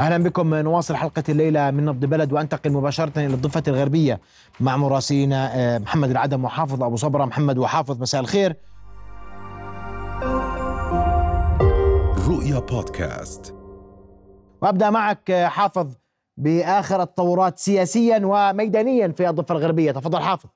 أهلا بكم. نواصل حلقة الليلة من نبض بلد وأنتقل مباشرة إلى الضفة الغربية مع مراسلنا آه، محمد العدم وحافظ أبو صبرة. محمد وحافظ مساء الخير. رؤيا بودكاست. وأبدأ معك آه، حافظ بآخر التطورات سياسيا وميدانيا في الضفة الغربية. تفضل حافظ.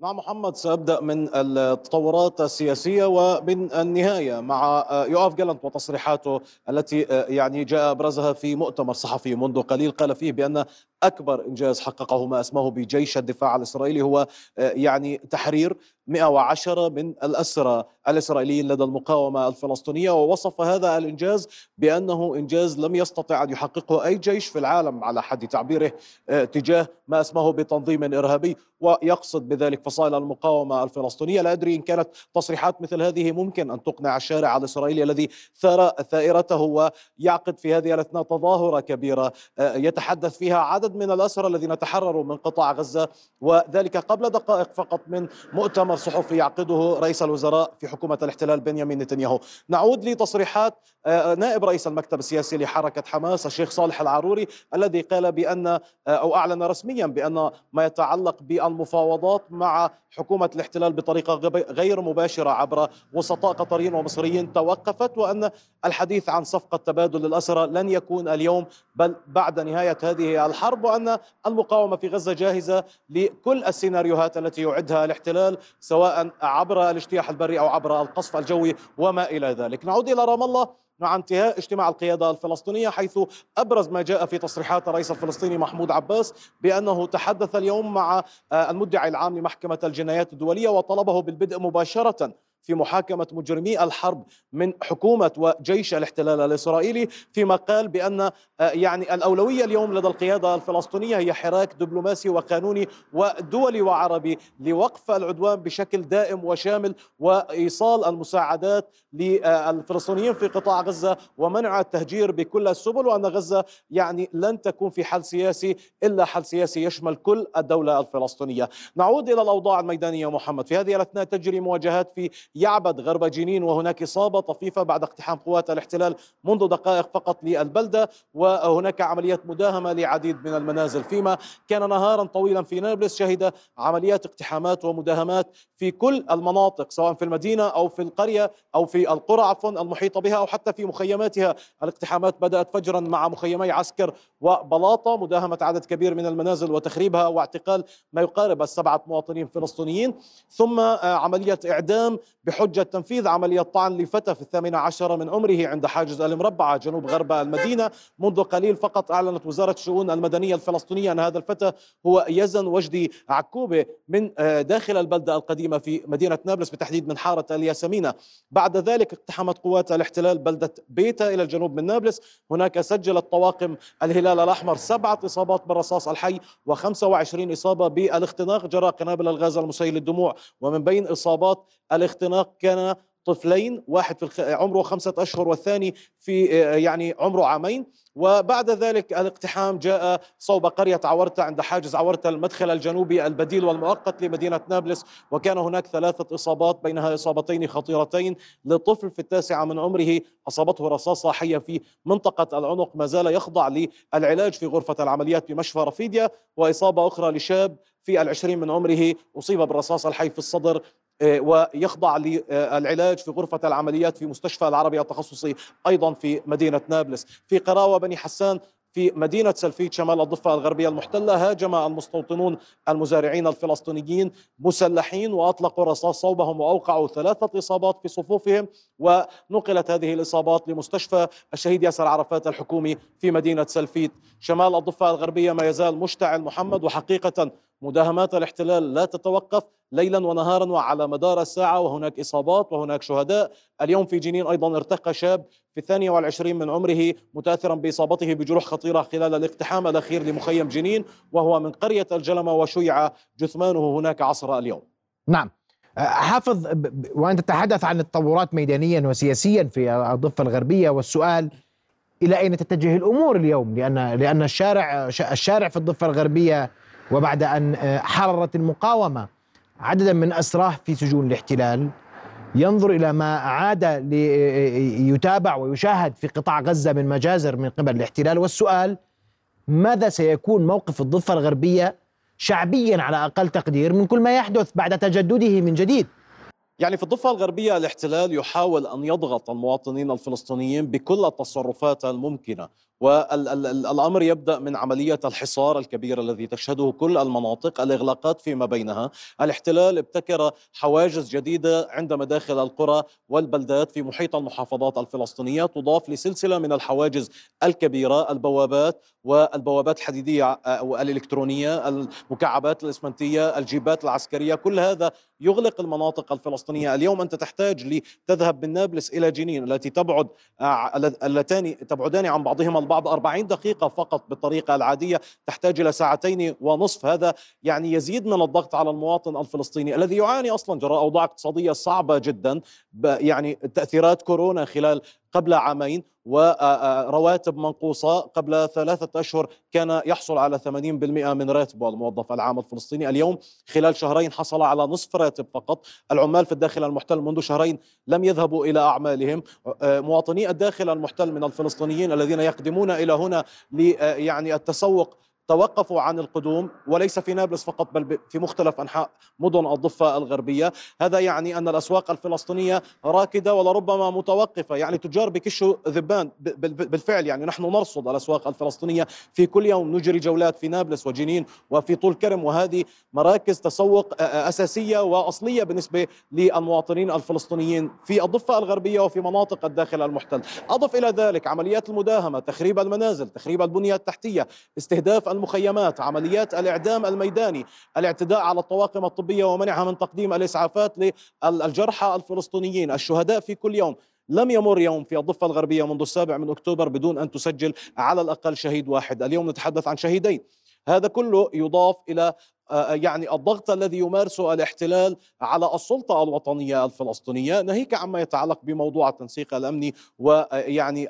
نعم محمد سأبدأ من التطورات السياسية ومن النهاية مع يوآف جالنت وتصريحاته التي يعني جاء أبرزها في مؤتمر صحفي منذ قليل. قال فيه بأن أكبر إنجاز حققه ما أسمه بجيش الدفاع الإسرائيلي هو يعني تحرير 110 من الأسرى الإسرائيليين لدى المقاومة الفلسطينية ووصف هذا الإنجاز بأنه إنجاز لم يستطع أن يحققه أي جيش في العالم على حد تعبيره تجاه ما أسمه بتنظيم إرهابي ويقصد بذلك فصائل المقاومة الفلسطينية. لا أدري إن كانت تصريحات مثل هذه ممكن أن تقنع الشارع الإسرائيلي الذي ثار ثائرته ويعقد في هذه الأثناء تظاهرة كبيرة يتحدث فيها عدد من الأسرى الذين تحرروا من قطاع غزة وذلك قبل دقائق فقط من مؤتمر صحفي يعقده رئيس الوزراء في حكومة الاحتلال بنيامين نتنياهو. نعود لتصريحات نائب رئيس المكتب السياسي لحركة حماس الشيخ صالح العروري الذي قال بأن أو أعلن رسميا بأن ما يتعلق بالمفاوضات مع حكومة الاحتلال بطريقة غير مباشرة عبر وسطاء قطريين ومصريين توقفت وأن الحديث عن صفقة تبادل الأسرى لن يكون اليوم بل بعد نهاية هذه الحرب. وأن المقاومة في غزة جاهزة لكل السيناريوهات التي يعدها الاحتلال سواء عبر الاجتياح البري أو عبر القصف الجوي وما إلى ذلك. نعود إلى رام الله مع انتهاء اجتماع القيادة الفلسطينية حيث أبرز ما جاء في تصريحات الرئيس الفلسطيني محمود عباس بأنه تحدث اليوم مع المدعي العام لمحكمة الجنايات الدولية وطلبه بالبدء مباشرة في محاكمة مجرمي الحرب من حكومة وجيش الاحتلال الإسرائيلي فيما قال بأن آه، يعني الأولوية اليوم لدى القيادة الفلسطينية هي حراك دبلوماسي وقانوني ودولي وعربي لوقف العدوان بشكل دائم وشامل وإيصال المساعدات للفلسطينيين في قطاع غزة ومنع التهجير بكل السبل وأن غزة يعني لن تكون في حل سياسي إلا حل سياسي يشمل كل الدولة الفلسطينية. نعود إلى الأوضاع الميدانية محمد. في هذه الأثناء تجري مواجهات في يعبد غرب جنين وهناك إصابة طفيفة بعد اقتحام قوات الاحتلال منذ دقائق فقط للبلدة وهناك عمليات مداهمة لعديد من المنازل. فيما كان نهارا طويلا في نابلس شهد عمليات اقتحامات ومداهمات في كل المناطق سواء في المدينة أو في القرية أو في القرى عفوا المحيطة بها أو حتى في مخيماتها. الاقتحامات بدأت فجرا مع مخيمي عسكر وبلاطة مداهمة عدد كبير من المنازل وتخريبها واعتقال ما يقارب السبعة مواطنين فلسطينيين. ثم عملية إعدام بحجة تنفيذ عملية طعن لفتى في الثامن عشر من عمره عند حاجز المربعة جنوب غرب المدينة. منذ قليل فقط أعلنت وزارة الشؤون المدنية الفلسطينية أن هذا الفتى هو يزن وجدي عكوبة من آه، داخل البلدة القديمة في مدينة نابلس بالتحديد من حارة الياسمينة. بعد ذلك اقتحمت قوات الاحتلال بلدة بيتا إلى الجنوب من نابلس. هناك سجلت طواقم الهلال الأحمر سبعة إصابات بالرصاص الحي و25 إصابة بالاختناق. جراء قنابل الغاز المسيل للدموع. ومن بين إصابات الاختناق كان طفلين واحد في عمره خمسة أشهر والثاني في يعني عمره عامين. وبعد ذلك الاقتحام جاء صوب قرية عورتة عند حاجز عورتة المدخل الجنوبي البديل والمؤقت لمدينة نابلس. وكان هناك ثلاثة إصابات بينها إصابتين خطيرتين لطفل في التاسعة من عمره. أصابته رصاصة حية في منطقة العنق ما زال يخضع للعلاج في غرفة العمليات بمشفى رفيديا. وإصابة أخرى لشاب في العشرين من عمره أصيب بالرصاص الحي في الصدر آه، ويخضع للعلاج في غرفة العمليات في مستشفى العربي التخصصي أيضا في مدينة نابلس. في قراوة بني حسان في مدينة سلفيت شمال الضفة الغربية المحتلة هاجم المستوطنون المزارعين الفلسطينيين مسلحين وأطلقوا رصاص صوبهم وأوقعوا ثلاثة إصابات في صفوفهم. ونقلت هذه الإصابات لمستشفى الشهيد ياسر عرفات الحكومي في مدينة سلفيت شمال الضفة الغربية ما يزال مشتعل محمد وحقيقة مداهمات الاحتلال لا تتوقف ليلا ونهارا وعلى مدار الساعة وهناك إصابات وهناك شهداء. اليوم في جنين أيضا ارتقى شاب في الثانية والعشرين من عمره متأثرا بإصابته بجروح خطيرة خلال الاقتحام الأخير لمخيم جنين وهو من قرية الجلمة وشيع جثمانه هناك عصر اليوم. نعم. حافظ وأنت تتحدث عن التطورات ميدانيا وسياسيا في الضفة الغربية والسؤال إلى أين تتجه الأمور اليوم؟ لأن لأن الشارع الشارع في الضفة الغربية وبعد أن حررت المقاومة عددا من أسراه في سجون الاحتلال ينظر إلى ما عاد ليتابع ويشاهد في قطاع غزة من مجازر من قبل الاحتلال والسؤال ماذا سيكون موقف الضفة الغربية شعبيا على أقل تقدير من كل ما يحدث بعد تجدده من جديد. يعني في الضفة الغربية الاحتلال يحاول أن يضغط المواطنين الفلسطينيين بكل التصرفات الممكنة والأمر يبدأ من عملية الحصار الكبير الذي تشهده كل المناطق، الإغلاقات فيما بينها، الاحتلال ابتكر حواجز جديدة عند مداخل القرى والبلدات في محيط المحافظات الفلسطينية تضاف لسلسلة من الحواجز الكبيرة، البوابات والبوابات الحديدية والإلكترونية، المكعبات الإسمنتية، الجيبات العسكرية، كل هذا يغلق المناطق الفلسطينية، اليوم أنت تحتاج لتذهب من نابلس إلى جنين التي تبعد اللتان تبعدان عن بعضهما البعض 40 دقيقة فقط بالطريقة العادية. تحتاج إلى ساعتين ونصف. هذا يعني يزيد من الضغط على المواطن الفلسطيني الذي يعاني أصلا جراء أوضاع اقتصادية صعبة جدا يعني تأثيرات كورونا خلال قبل عامين ورواتب منقوصة قبل ثلاثة أشهر كان يحصل على 80% من راتبه الموظف العام الفلسطيني. اليوم خلال شهرين حصل على نصف راتب فقط. العمال في الداخل المحتل منذ شهرين لم يذهبوا إلى أعمالهم. مواطني الداخل المحتل من الفلسطينيين الذين يقدمون إلى هنا يعني التسوق توقفوا عن القدوم وليس في نابلس فقط بل في مختلف أنحاء مدن الضفة الغربية، هذا يعني أن الأسواق الفلسطينية راكدة ولربما متوقفة، يعني تجار بكشوا ذبان بالفعل يعني نحن نرصد الأسواق الفلسطينية. في كل يوم نجري جولات في نابلس وجنين وفي طول كرم وهذه مراكز تسوق أساسية وأصلية بالنسبة للمواطنين الفلسطينيين في الضفة الغربية وفي مناطق الداخل المحتل، أضف إلى ذلك عمليات المداهمة، تخريب المنازل، تخريب البنية التحتية، استهداف المخيمات عمليات الإعدام الميداني الاعتداء على الطواقم الطبية ومنعها من تقديم الإسعافات للجرحى الفلسطينيين. الشهداء في كل يوم لم يمر يوم في الضفة الغربية منذ السابع من أكتوبر بدون أن تسجل على الأقل شهيد واحد. اليوم نتحدث عن شهيدين. هذا كله يضاف آه، يعني الضغط الذي يمارسه الاحتلال على السلطة الوطنية الفلسطينية ناهيك عما يتعلق بموضوع التنسيق الأمني ويعني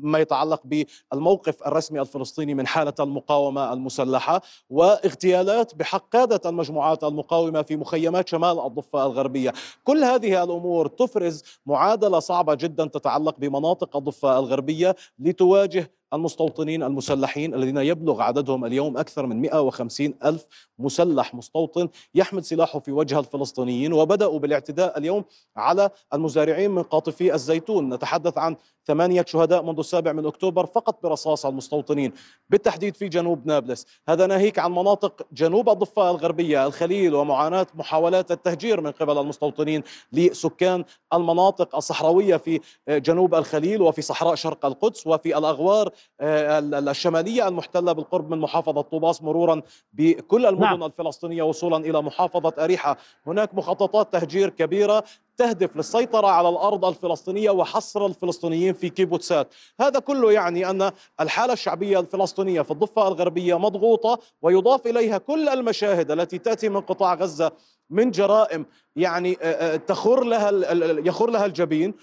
ما يتعلق بالموقف الرسمي الفلسطيني من حالة المقاومة المسلحة واغتيالات بحق قادة المجموعات المقاومة في مخيمات شمال الضفة الغربية. كل هذه الأمور تفرز معادلة صعبة جدا تتعلق بمناطق الضفة الغربية لتواجه المستوطنين المسلحين الذين يبلغ عددهم اليوم أكثر من 150 ألف مسلح مستوطن يحمل سلاحه في وجه الفلسطينيين وبدأوا بالاعتداء اليوم على المزارعين من قاطفي الزيتون. نتحدث عن ثمانية شهداء منذ السابع من أكتوبر فقط برصاص المستوطنين. بالتحديد في جنوب نابلس. هذا ناهيك عن مناطق جنوب الضفة الغربية الخليل ومعاناة محاولات التهجير من قبل المستوطنين لسكان المناطق الصحراوية في جنوب الخليل وفي صحراء شرق القدس وفي الأغوار الشمالية المحتلة بالقرب من محافظة طوباس مرورا بكل المدن نعم. الفلسطينية وصولا إلى محافظة أريحة هناك مخططات تهجير كبيرة تهدف للسيطرة على الأرض الفلسطينية وحصر الفلسطينيين في كيبوتسات هذا كله يعني أن الحالة الشعبية الفلسطينية في الضفة الغربية مضغوطة ويضاف إليها كل المشاهد التي تأتي من قطاع غزة من جرائم يعني آه، آه، تخر لها يخر لها الجبين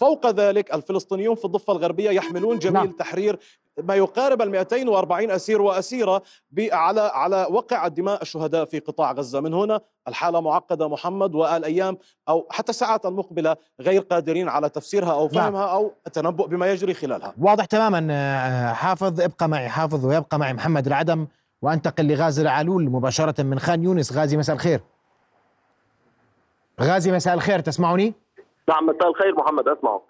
وفوق ذلك الفلسطينيون في الضفة الغربية يحملون جميل نعم. تحرير ما يقارب ال 240 أسير وأسيرة على على وقع دماء الشهداء في قطاع غزة، من هنا الحالة معقدة محمد والايام أو حتى الساعات المقبلة غير قادرين على تفسيرها أو نعم. فهمها أو التنبؤ بما يجري خلالها. واضح تماما آه، حافظ ابقى معي حافظ ويبقى معي محمد العدم وأنتقل لغازي العلول مباشرة من خان يونس، غازي مساء الخير. غازي مساء الخير تسمعني؟ نعم مساء الخير محمد أسمعك.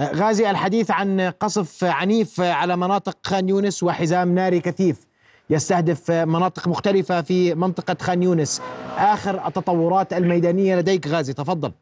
غازي الحديث عن قصف عنيف على مناطق خان يونس وحزام ناري كثيف. يستهدف مناطق مختلفة في منطقة خان يونس. آخر التطورات الميدانية لديك غازي تفضل.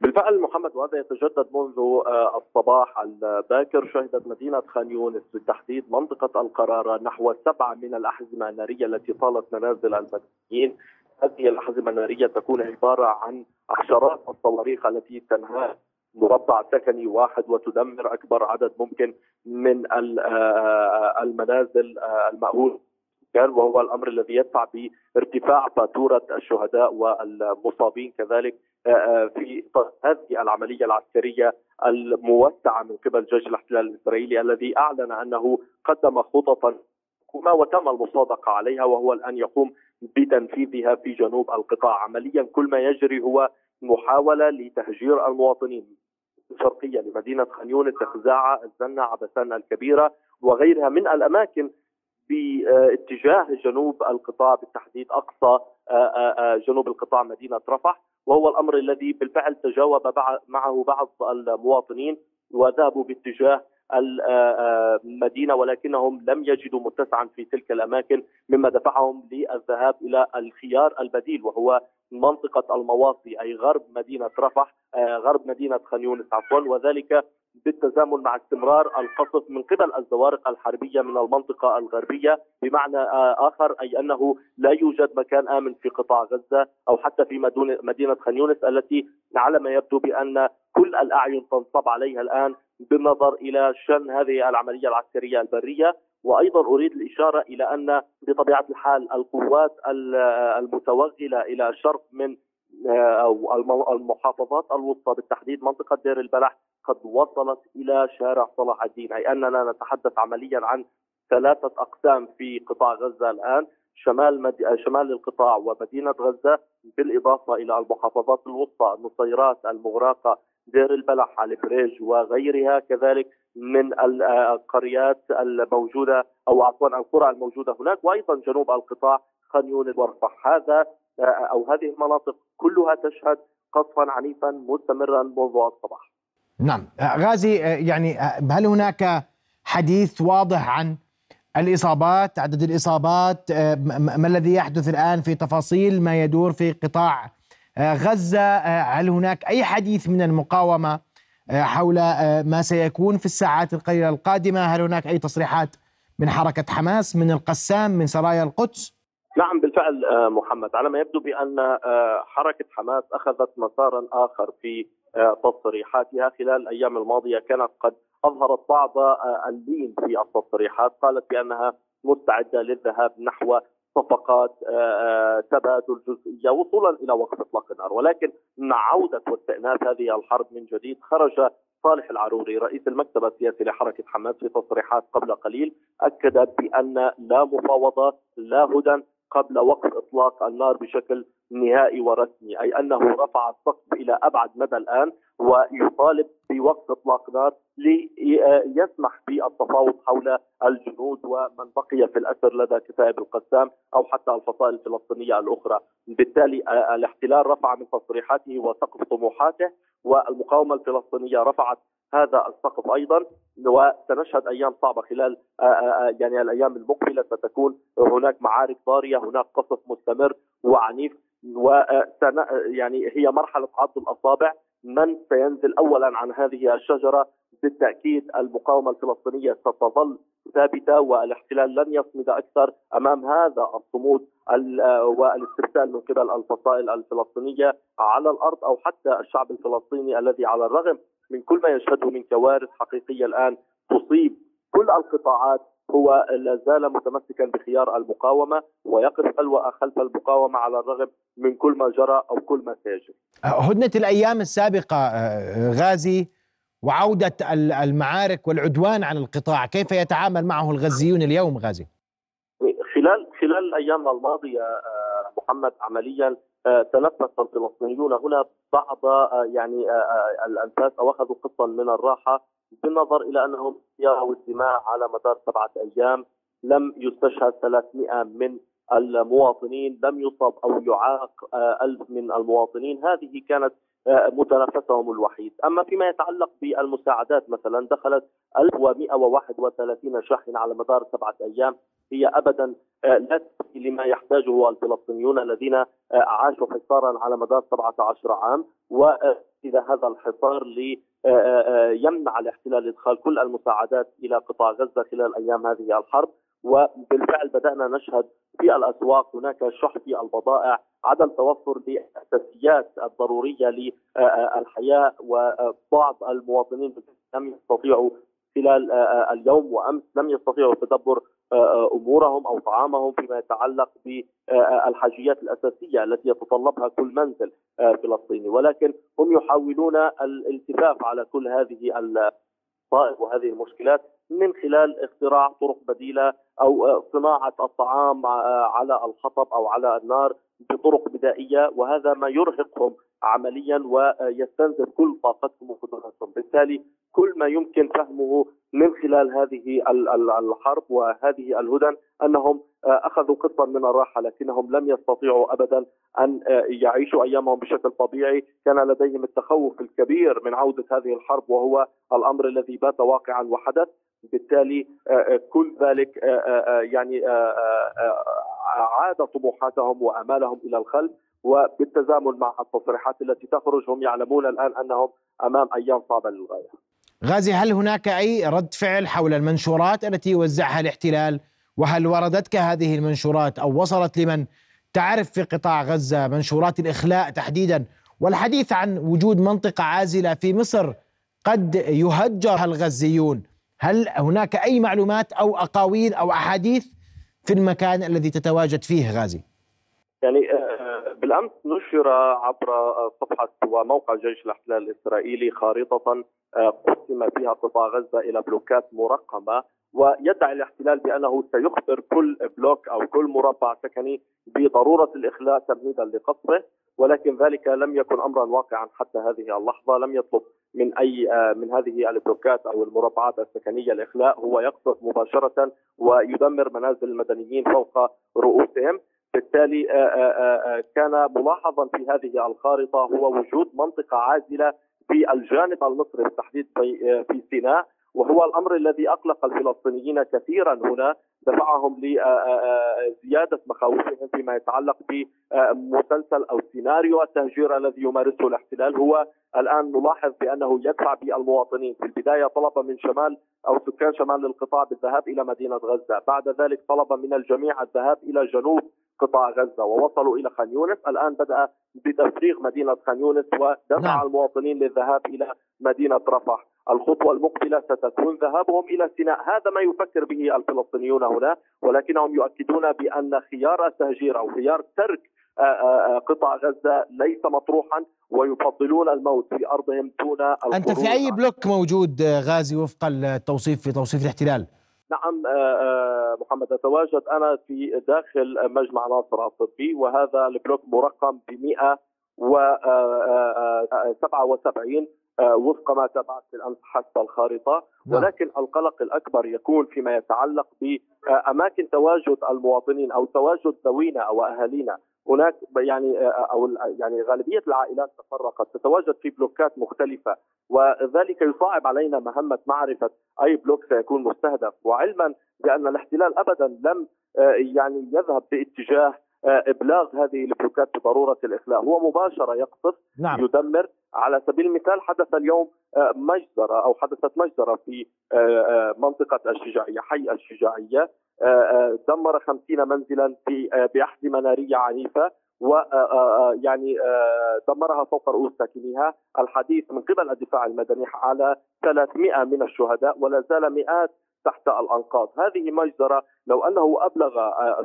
بالفعل محمد وهذا يتجدد منذ آه، الصباح. الباكر شهدت مدينة خان يونس بالتحديد منطقة القرارة نحو سبعة من الأحزمة النارية التي طالت منازل المدنيين. هذه الأحزمة النارية تكون عبارة عن عشرات الصواريخ التي تنهار مربع سكني واحد وتدمر أكبر عدد ممكن من آه، آه، المنازل آه، المأهول. وهو الأمر الذي يدفع بارتفاع فاتورة الشهداء والمصابين كذلك في هذه العملية العسكرية الموسعة من قبل جيش الاحتلال الإسرائيلي الذي أعلن أنه قدم خططا ما وتم المصادقة عليها وهو الآن يقوم بتنفيذها في جنوب القطاع. عمليا كل ما يجري هو محاولة لتهجير المواطنين. الشرقيه لمدينة خان يونس خزاعه الزنة عبسان الكبيرة وغيرها من الأماكن باتجاه جنوب القطاع بالتحديد أقصى آه، آه، آه، جنوب القطاع مدينة رفح. وهو الأمر الذي بالفعل تجاوب معه بعض المواطنين وذهبوا باتجاه المدينة ولكنهم لم يجدوا متسعا في تلك الأماكن مما دفعهم للذهاب إلى الخيار البديل وهو منطقة المواصي أي غرب مدينة رفح غرب مدينة خان يونس عفوا. وذلك بالتزامن مع استمرار القصف من قبل الزوارق الحربية من المنطقة الغربية بمعنى آخر أي أنه لا يوجد مكان آمن في قطاع غزة أو حتى في مدينة خان يونس التي على ما يبدو بأن كل الأعين تنصب عليها الآن. بالنظر إلى شن هذه العملية العسكرية البرية. وأيضا أريد الإشارة إلى أن بطبيعة الحال القوات المتوغلة إلى الشرق من أو المحافظات الوسطى بالتحديد منطقة دير البلح قد وصلت إلى شارع صلاح الدين. أي أننا نتحدث عمليا عن ثلاثة أقسام في قطاع غزة الآن شمال مد... شمال القطاع ومدينة غزة بالإضافة إلى المحافظات الوسطى النصيرات المغراقه دير البلح الفريج وغيرها كذلك من القريات الموجودة أو عفوا القرى الموجودة هناك وأيضا جنوب القطاع خان يونس ورفح. هذا أو هذه المناطق كلها تشهد قصفا عنيفا مستمرا منذ الصباح. نعم. غازي يعني هل هناك حديث واضح عن الإصابات عدد الإصابات؟ ما الذي يحدث الآن في تفاصيل ما يدور في قطاع غزة هل هناك أي حديث من المقاومة حول ما سيكون في الساعات القليلة القادمة؟ هل هناك أي تصريحات من حركة حماس من القسام من سرايا القدس؟ نعم بالفعل محمد. على ما يبدو بأن حركة حماس أخذت مسارا آخر في تصريحاتها خلال الأيام الماضية. كانت قد أظهرت بعض اللين في التصريحات. قالت بأنها مستعدة للذهاب نحو صفقات تبادل جزئية وصولا إلى وقف إطلاق النار. ولكن مع عوده واستئناف هذه الحرب من جديد خرج صالح العروري رئيس المكتب السياسي لحركة حماس في تصريحات قبل قليل أكد بأن لا مفاوضة لا هدى قبل وقف إطلاق النار بشكل نهائي ورسمي أي أنه رفع السقف إلى أبعد مدى الآن. ويطالب بوقف إطلاق نار ليسمح بالتفاوض حول الجنود ومن بقي في الأسر لدى كتائب القسام أو حتى الفصائل الفلسطينية الأخرى، بالتالي الاحتلال رفع من تصريحاته وسقف طموحاته والمقاومة الفلسطينية رفعت هذا السقف أيضا. وسنشهد أيام صعبة خلال يعني الأيام المقبلة. ستكون هناك معارك ضارية، هناك قصف مستمر وعنيف و يعني هي مرحلة عض الأصابع. من سينزل اولا عن هذه الشجرة؟ بالتأكيد المقاومة الفلسطينية ستظل ثابتة والاحتلال لن يصمد أكثر أمام هذا الصمود والاسترسال من قبل الفصائل الفلسطينية على الأرض أو حتى الشعب الفلسطيني الذي على الرغم من كل ما يشهده من كوارث حقيقية الآن تصيب كل القطاعات هو لا زال متمسكا بخيار المقاومة ويقف الوأ خلف المقاومة على الرغم من كل ما جرى أو كل ما سيجري. هدنه الأيام السابقة غازي وعودة المعارك والعدوان على القطاع، كيف يتعامل معه الغزيون اليوم غازي؟ خلال خلال الأيام الماضية محمد عمليا تنفس الفلسطينيون هنا بعض يعني الأنفاس أو أخذوا قسطا من الراحة بالنظر إلى أنهم يروا الدماء على مدار سبعة أيام لم يستشهد 300 من المواطنين لم يصاب أو يعاق ألف من المواطنين. هذه كانت متنفسهم الوحيد. أما فيما يتعلق بالمساعدات مثلا دخلت 1131 شاحنة على مدار سبعة أيام هي أبدا لا لما يحتاجه الفلسطينيون الذين عاشوا حصارا على مدار 17 عام. وإذا هذا الحصار يمنع الاحتلال إدخال كل المساعدات إلى قطاع غزة خلال أيام هذه الحرب. وبالفعل بدأنا نشهد في الأسواق هناك شح في البضائع عدم توفر للأساسيات الضرورية للحياة وبعض المواطنين لم يستطيعوا خلال اليوم وأمس لم يستطيعوا تدبر أمورهم أو طعامهم فيما يتعلق بالحاجيات الأساسية التي يتطلبها كل منزل فلسطيني. ولكن هم يحاولون الالتفاف على كل هذه المصائب وهذه المشكلات من خلال اختراع طرق بديلة أو صناعة الطعام على الحطب أو على النار بطرق بدائية وهذا ما يرهقهم عمليا ويستنزف كل طاقتهم وقدراتهم. بالتالي كل ما يمكن فهمه من خلال هذه الحرب وهذه الهدن أنهم أخذوا قسطا من الراحة لكنهم لم يستطيعوا ابدا أن يعيشوا أيامهم بشكل طبيعي، كان لديهم التخوف الكبير من عودة هذه الحرب وهو الأمر الذي بات واقعا وحدث، بالتالي كل ذلك يعني عاد طموحاتهم وأمالهم إلى الخلف. وبالتزامن مع التصريحات التي تخرج هم يعلمون الآن أنهم أمام أيام صعبة للغاية. غازي هل هناك أي رد فعل حول المنشورات التي وزعها الاحتلال؟ وهل وردتك هذه المنشورات أو وصلت لمن تعرف في قطاع غزة منشورات الإخلاء تحديدا؟ والحديث عن وجود منطقة عازلة في مصر قد يهجر الغزيون. هل هناك أي معلومات أو أقاويل أو أحاديث في المكان الذي تتواجد فيه غازي؟ يعني بالأمس نشر عبر صفحة وموقع جيش الاحتلال الإسرائيلي خارطه قسم فيها قطاع غزة إلى بلوكات مرقمة ويدعي الاحتلال بأنه سيخبر كل بلوك أو كل مربع سكني بضرورة الإخلاء تمهيدا لقصفه ولكن ذلك لم يكن أمرا واقعا حتى هذه اللحظة لم يطلب من أي من هذه البلوكات أو المربعات السكنية الإخلاء هو يقصف مباشرة ويدمر منازل المدنيين فوق رؤوسهم. بالتالي كان ملاحظا في هذه الخارطة هو وجود منطقة عازلة في الجانب المصري بالتحديد في سيناء وهو الأمر الذي أقلق الفلسطينيين كثيرا هنا. دفعهم لزياده مخاوفهم فيما يتعلق بمسلسل أو سيناريو التهجير الذي يمارسه الاحتلال. هو الآن نلاحظ بأنه يدفع بالمواطنين. في البداية طلب من شمال أو سكان شمال القطاع بالذهاب إلى مدينة غزة، بعد ذلك طلب من الجميع الذهاب إلى جنوب قطاع غزة ووصلوا إلى خان يونس، الآن بدأ بتفريغ مدينة خان يونس ودفع نعم. المواطنين للذهاب إلى مدينة رفح، الخطوة المقبلة ستكون ذهابهم إلى سيناء، هذا ما يفكر به الفلسطينيون هنا ولكنهم يؤكدون بأن خيار التهجير أو خيار ترك قطاع غزة ليس مطروحا ويفضلون الموت في أرضهم دون أنت في أي بلوك موجود غازي وفق التوصيف في توصيف الاحتلال؟ نعم محمد أتواجد أنا في داخل مجمع ناصر الطبي وهذا البلوك مرقم ب 177 وفق ما تابعت بالامس حسب الخارطة. ولكن القلق الأكبر يكون فيما يتعلق بأماكن تواجد المواطنين أو تواجد ذوينا أو أهالينا. هناك يعني أو يعني غالبية العائلات تفرقت تتواجد في بلوكات مختلفة وذلك يصعب علينا مهمة معرفة أي بلوك سيكون مستهدف وعلما بأن الاحتلال ابدا لم يعني يذهب باتجاه إبلاغ هذه البلوكات بضرورة الإخلاء هو مباشرة يقصف نعم. يدمر على سبيل المثال حدث اليوم مجزرة أو حدثت مجزرة في منطقة الشجاعية حي الشجاعية دمر خمسين منزلا في باحزمه ناريه عنيفة و يعني دمرها فوق رؤوس ساكنيها. الحديث من قبل الدفاع المدني على 300 من الشهداء ولا زال مئات تحت الأنقاض، هذه مجزرة. لو أنه أبلغ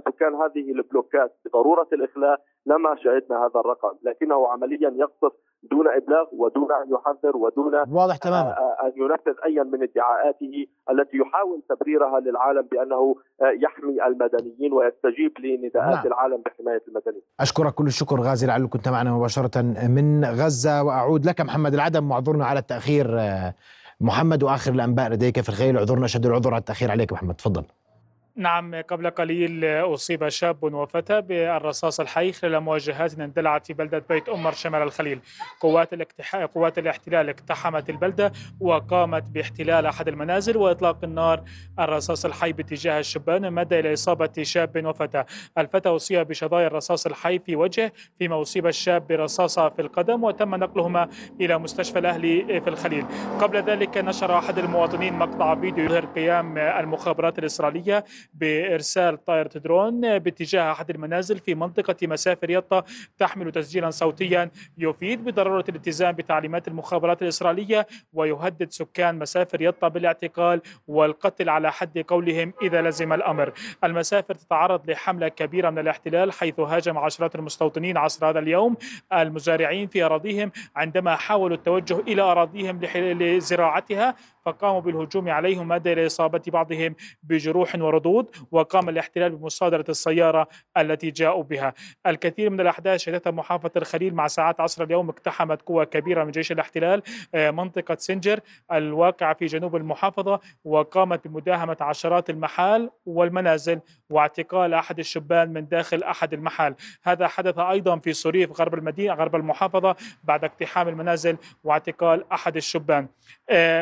سكان هذه البلوكات بضرورة الإخلاء لما شهدنا هذا الرقم، لكنه عمليا يقصف دون إبلاغ ودون أن يحذر ودون واضح تماما. أن ينفذ ايا من ادعاءاته التي يحاول تبريرها للعالم بأنه يحمي المدنيين ويستجيب لنداءات نعم. العالم بحماية المدنيين. أشكرك كل الشكر غازي لعل كنت معنا مباشرة من غزة. وأعود لك محمد العدم معذرنا على التأخير محمد وآخر الأنباء لديك في الخيل اعذرنا اشد العذر. على التاخير عليك محمد. تفضل. نعم قبل قليل أصيب شاب وفتى بالرصاص الحي خلال مواجهات اندلعت في بلدة بيت أمر شمال الخليل. قوات الاقتحام قوات الاحتلال اقتحمت البلدة وقامت باحتلال أحد المنازل وإطلاق النار الرصاص الحي باتجاه الشبان مدى إلى إصابة شاب وفتى. الفتى أصيب بشظايا الرصاص الحي في وجهه فيما أصيب الشاب برصاصة في القدم وتم نقلهما إلى مستشفى الأهلي في الخليل. قبل ذلك نشر أحد المواطنين مقطع فيديو يظهر قيام المخابرات الإسرائيلية بإرسال طائرة درون باتجاه أحد المنازل في منطقة مسافر يطا تحمل تسجيلا صوتيا يفيد بضرورة الالتزام بتعليمات المخابرات الإسرائيلية ويهدد سكان مسافر يطا بالاعتقال والقتل على حد قولهم إذا لزم الأمر. المسافر تتعرض لحملة كبيرة من الاحتلال حيث هاجم عشرات المستوطنين عصر هذا اليوم المزارعين في أراضيهم. عندما حاولوا التوجه إلى أراضيهم لزراعتها فقاموا بالهجوم عليهم أدى إلى إصابة بعضهم بجروح وردود الحدود وقام الاحتلال بمصادرة السيارة التي جاءوا بها. الكثير من الأحداث شهدتها محافظة الخليل مع ساعات عصر اليوم اقتحمت قوى كبيرة من جيش الاحتلال آه، منطقة سنجر الواقعة في جنوب المحافظة وقامت بمداهمة عشرات المحال والمنازل واعتقال أحد الشبان من داخل أحد المحال. هذا حدث أيضا في صريف غرب المدينة غرب المحافظة بعد اقتحام المنازل واعتقال أحد الشبان.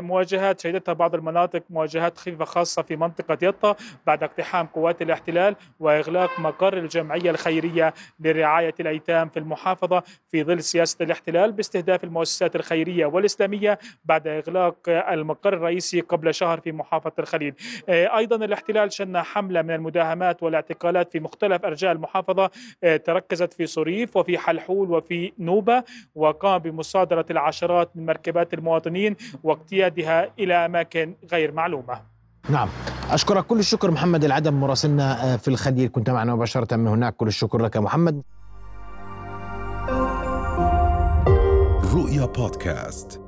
مواجهات شهدتها بعض المناطق مواجهات خفيفة خاصة في منطقة يطا بعد اقتحام قوات الاحتلال وإغلاق مقر الجمعية الخيرية لرعاية الأيتام في المحافظة في ظل سياسة الاحتلال باستهداف المؤسسات الخيرية والإسلامية بعد إغلاق المقر الرئيسي قبل شهر في محافظة الخليل. آه، أيضا الاحتلال شن حملة من المداهمات والاعتقالات في مختلف أرجاء المحافظة آه، تركزت في صريف وفي حلحول وفي نوبة وقام بمصادرة العشرات من مركبات المواطنين واقتيادها إلى أماكن غير معلومة. نعم. أشكرك كل الشكر محمد العدم مراسلنا آه، في الخليل. كنت معنا مباشرة من هناك. كل الشكر لك محمد. رؤيا بودكاست.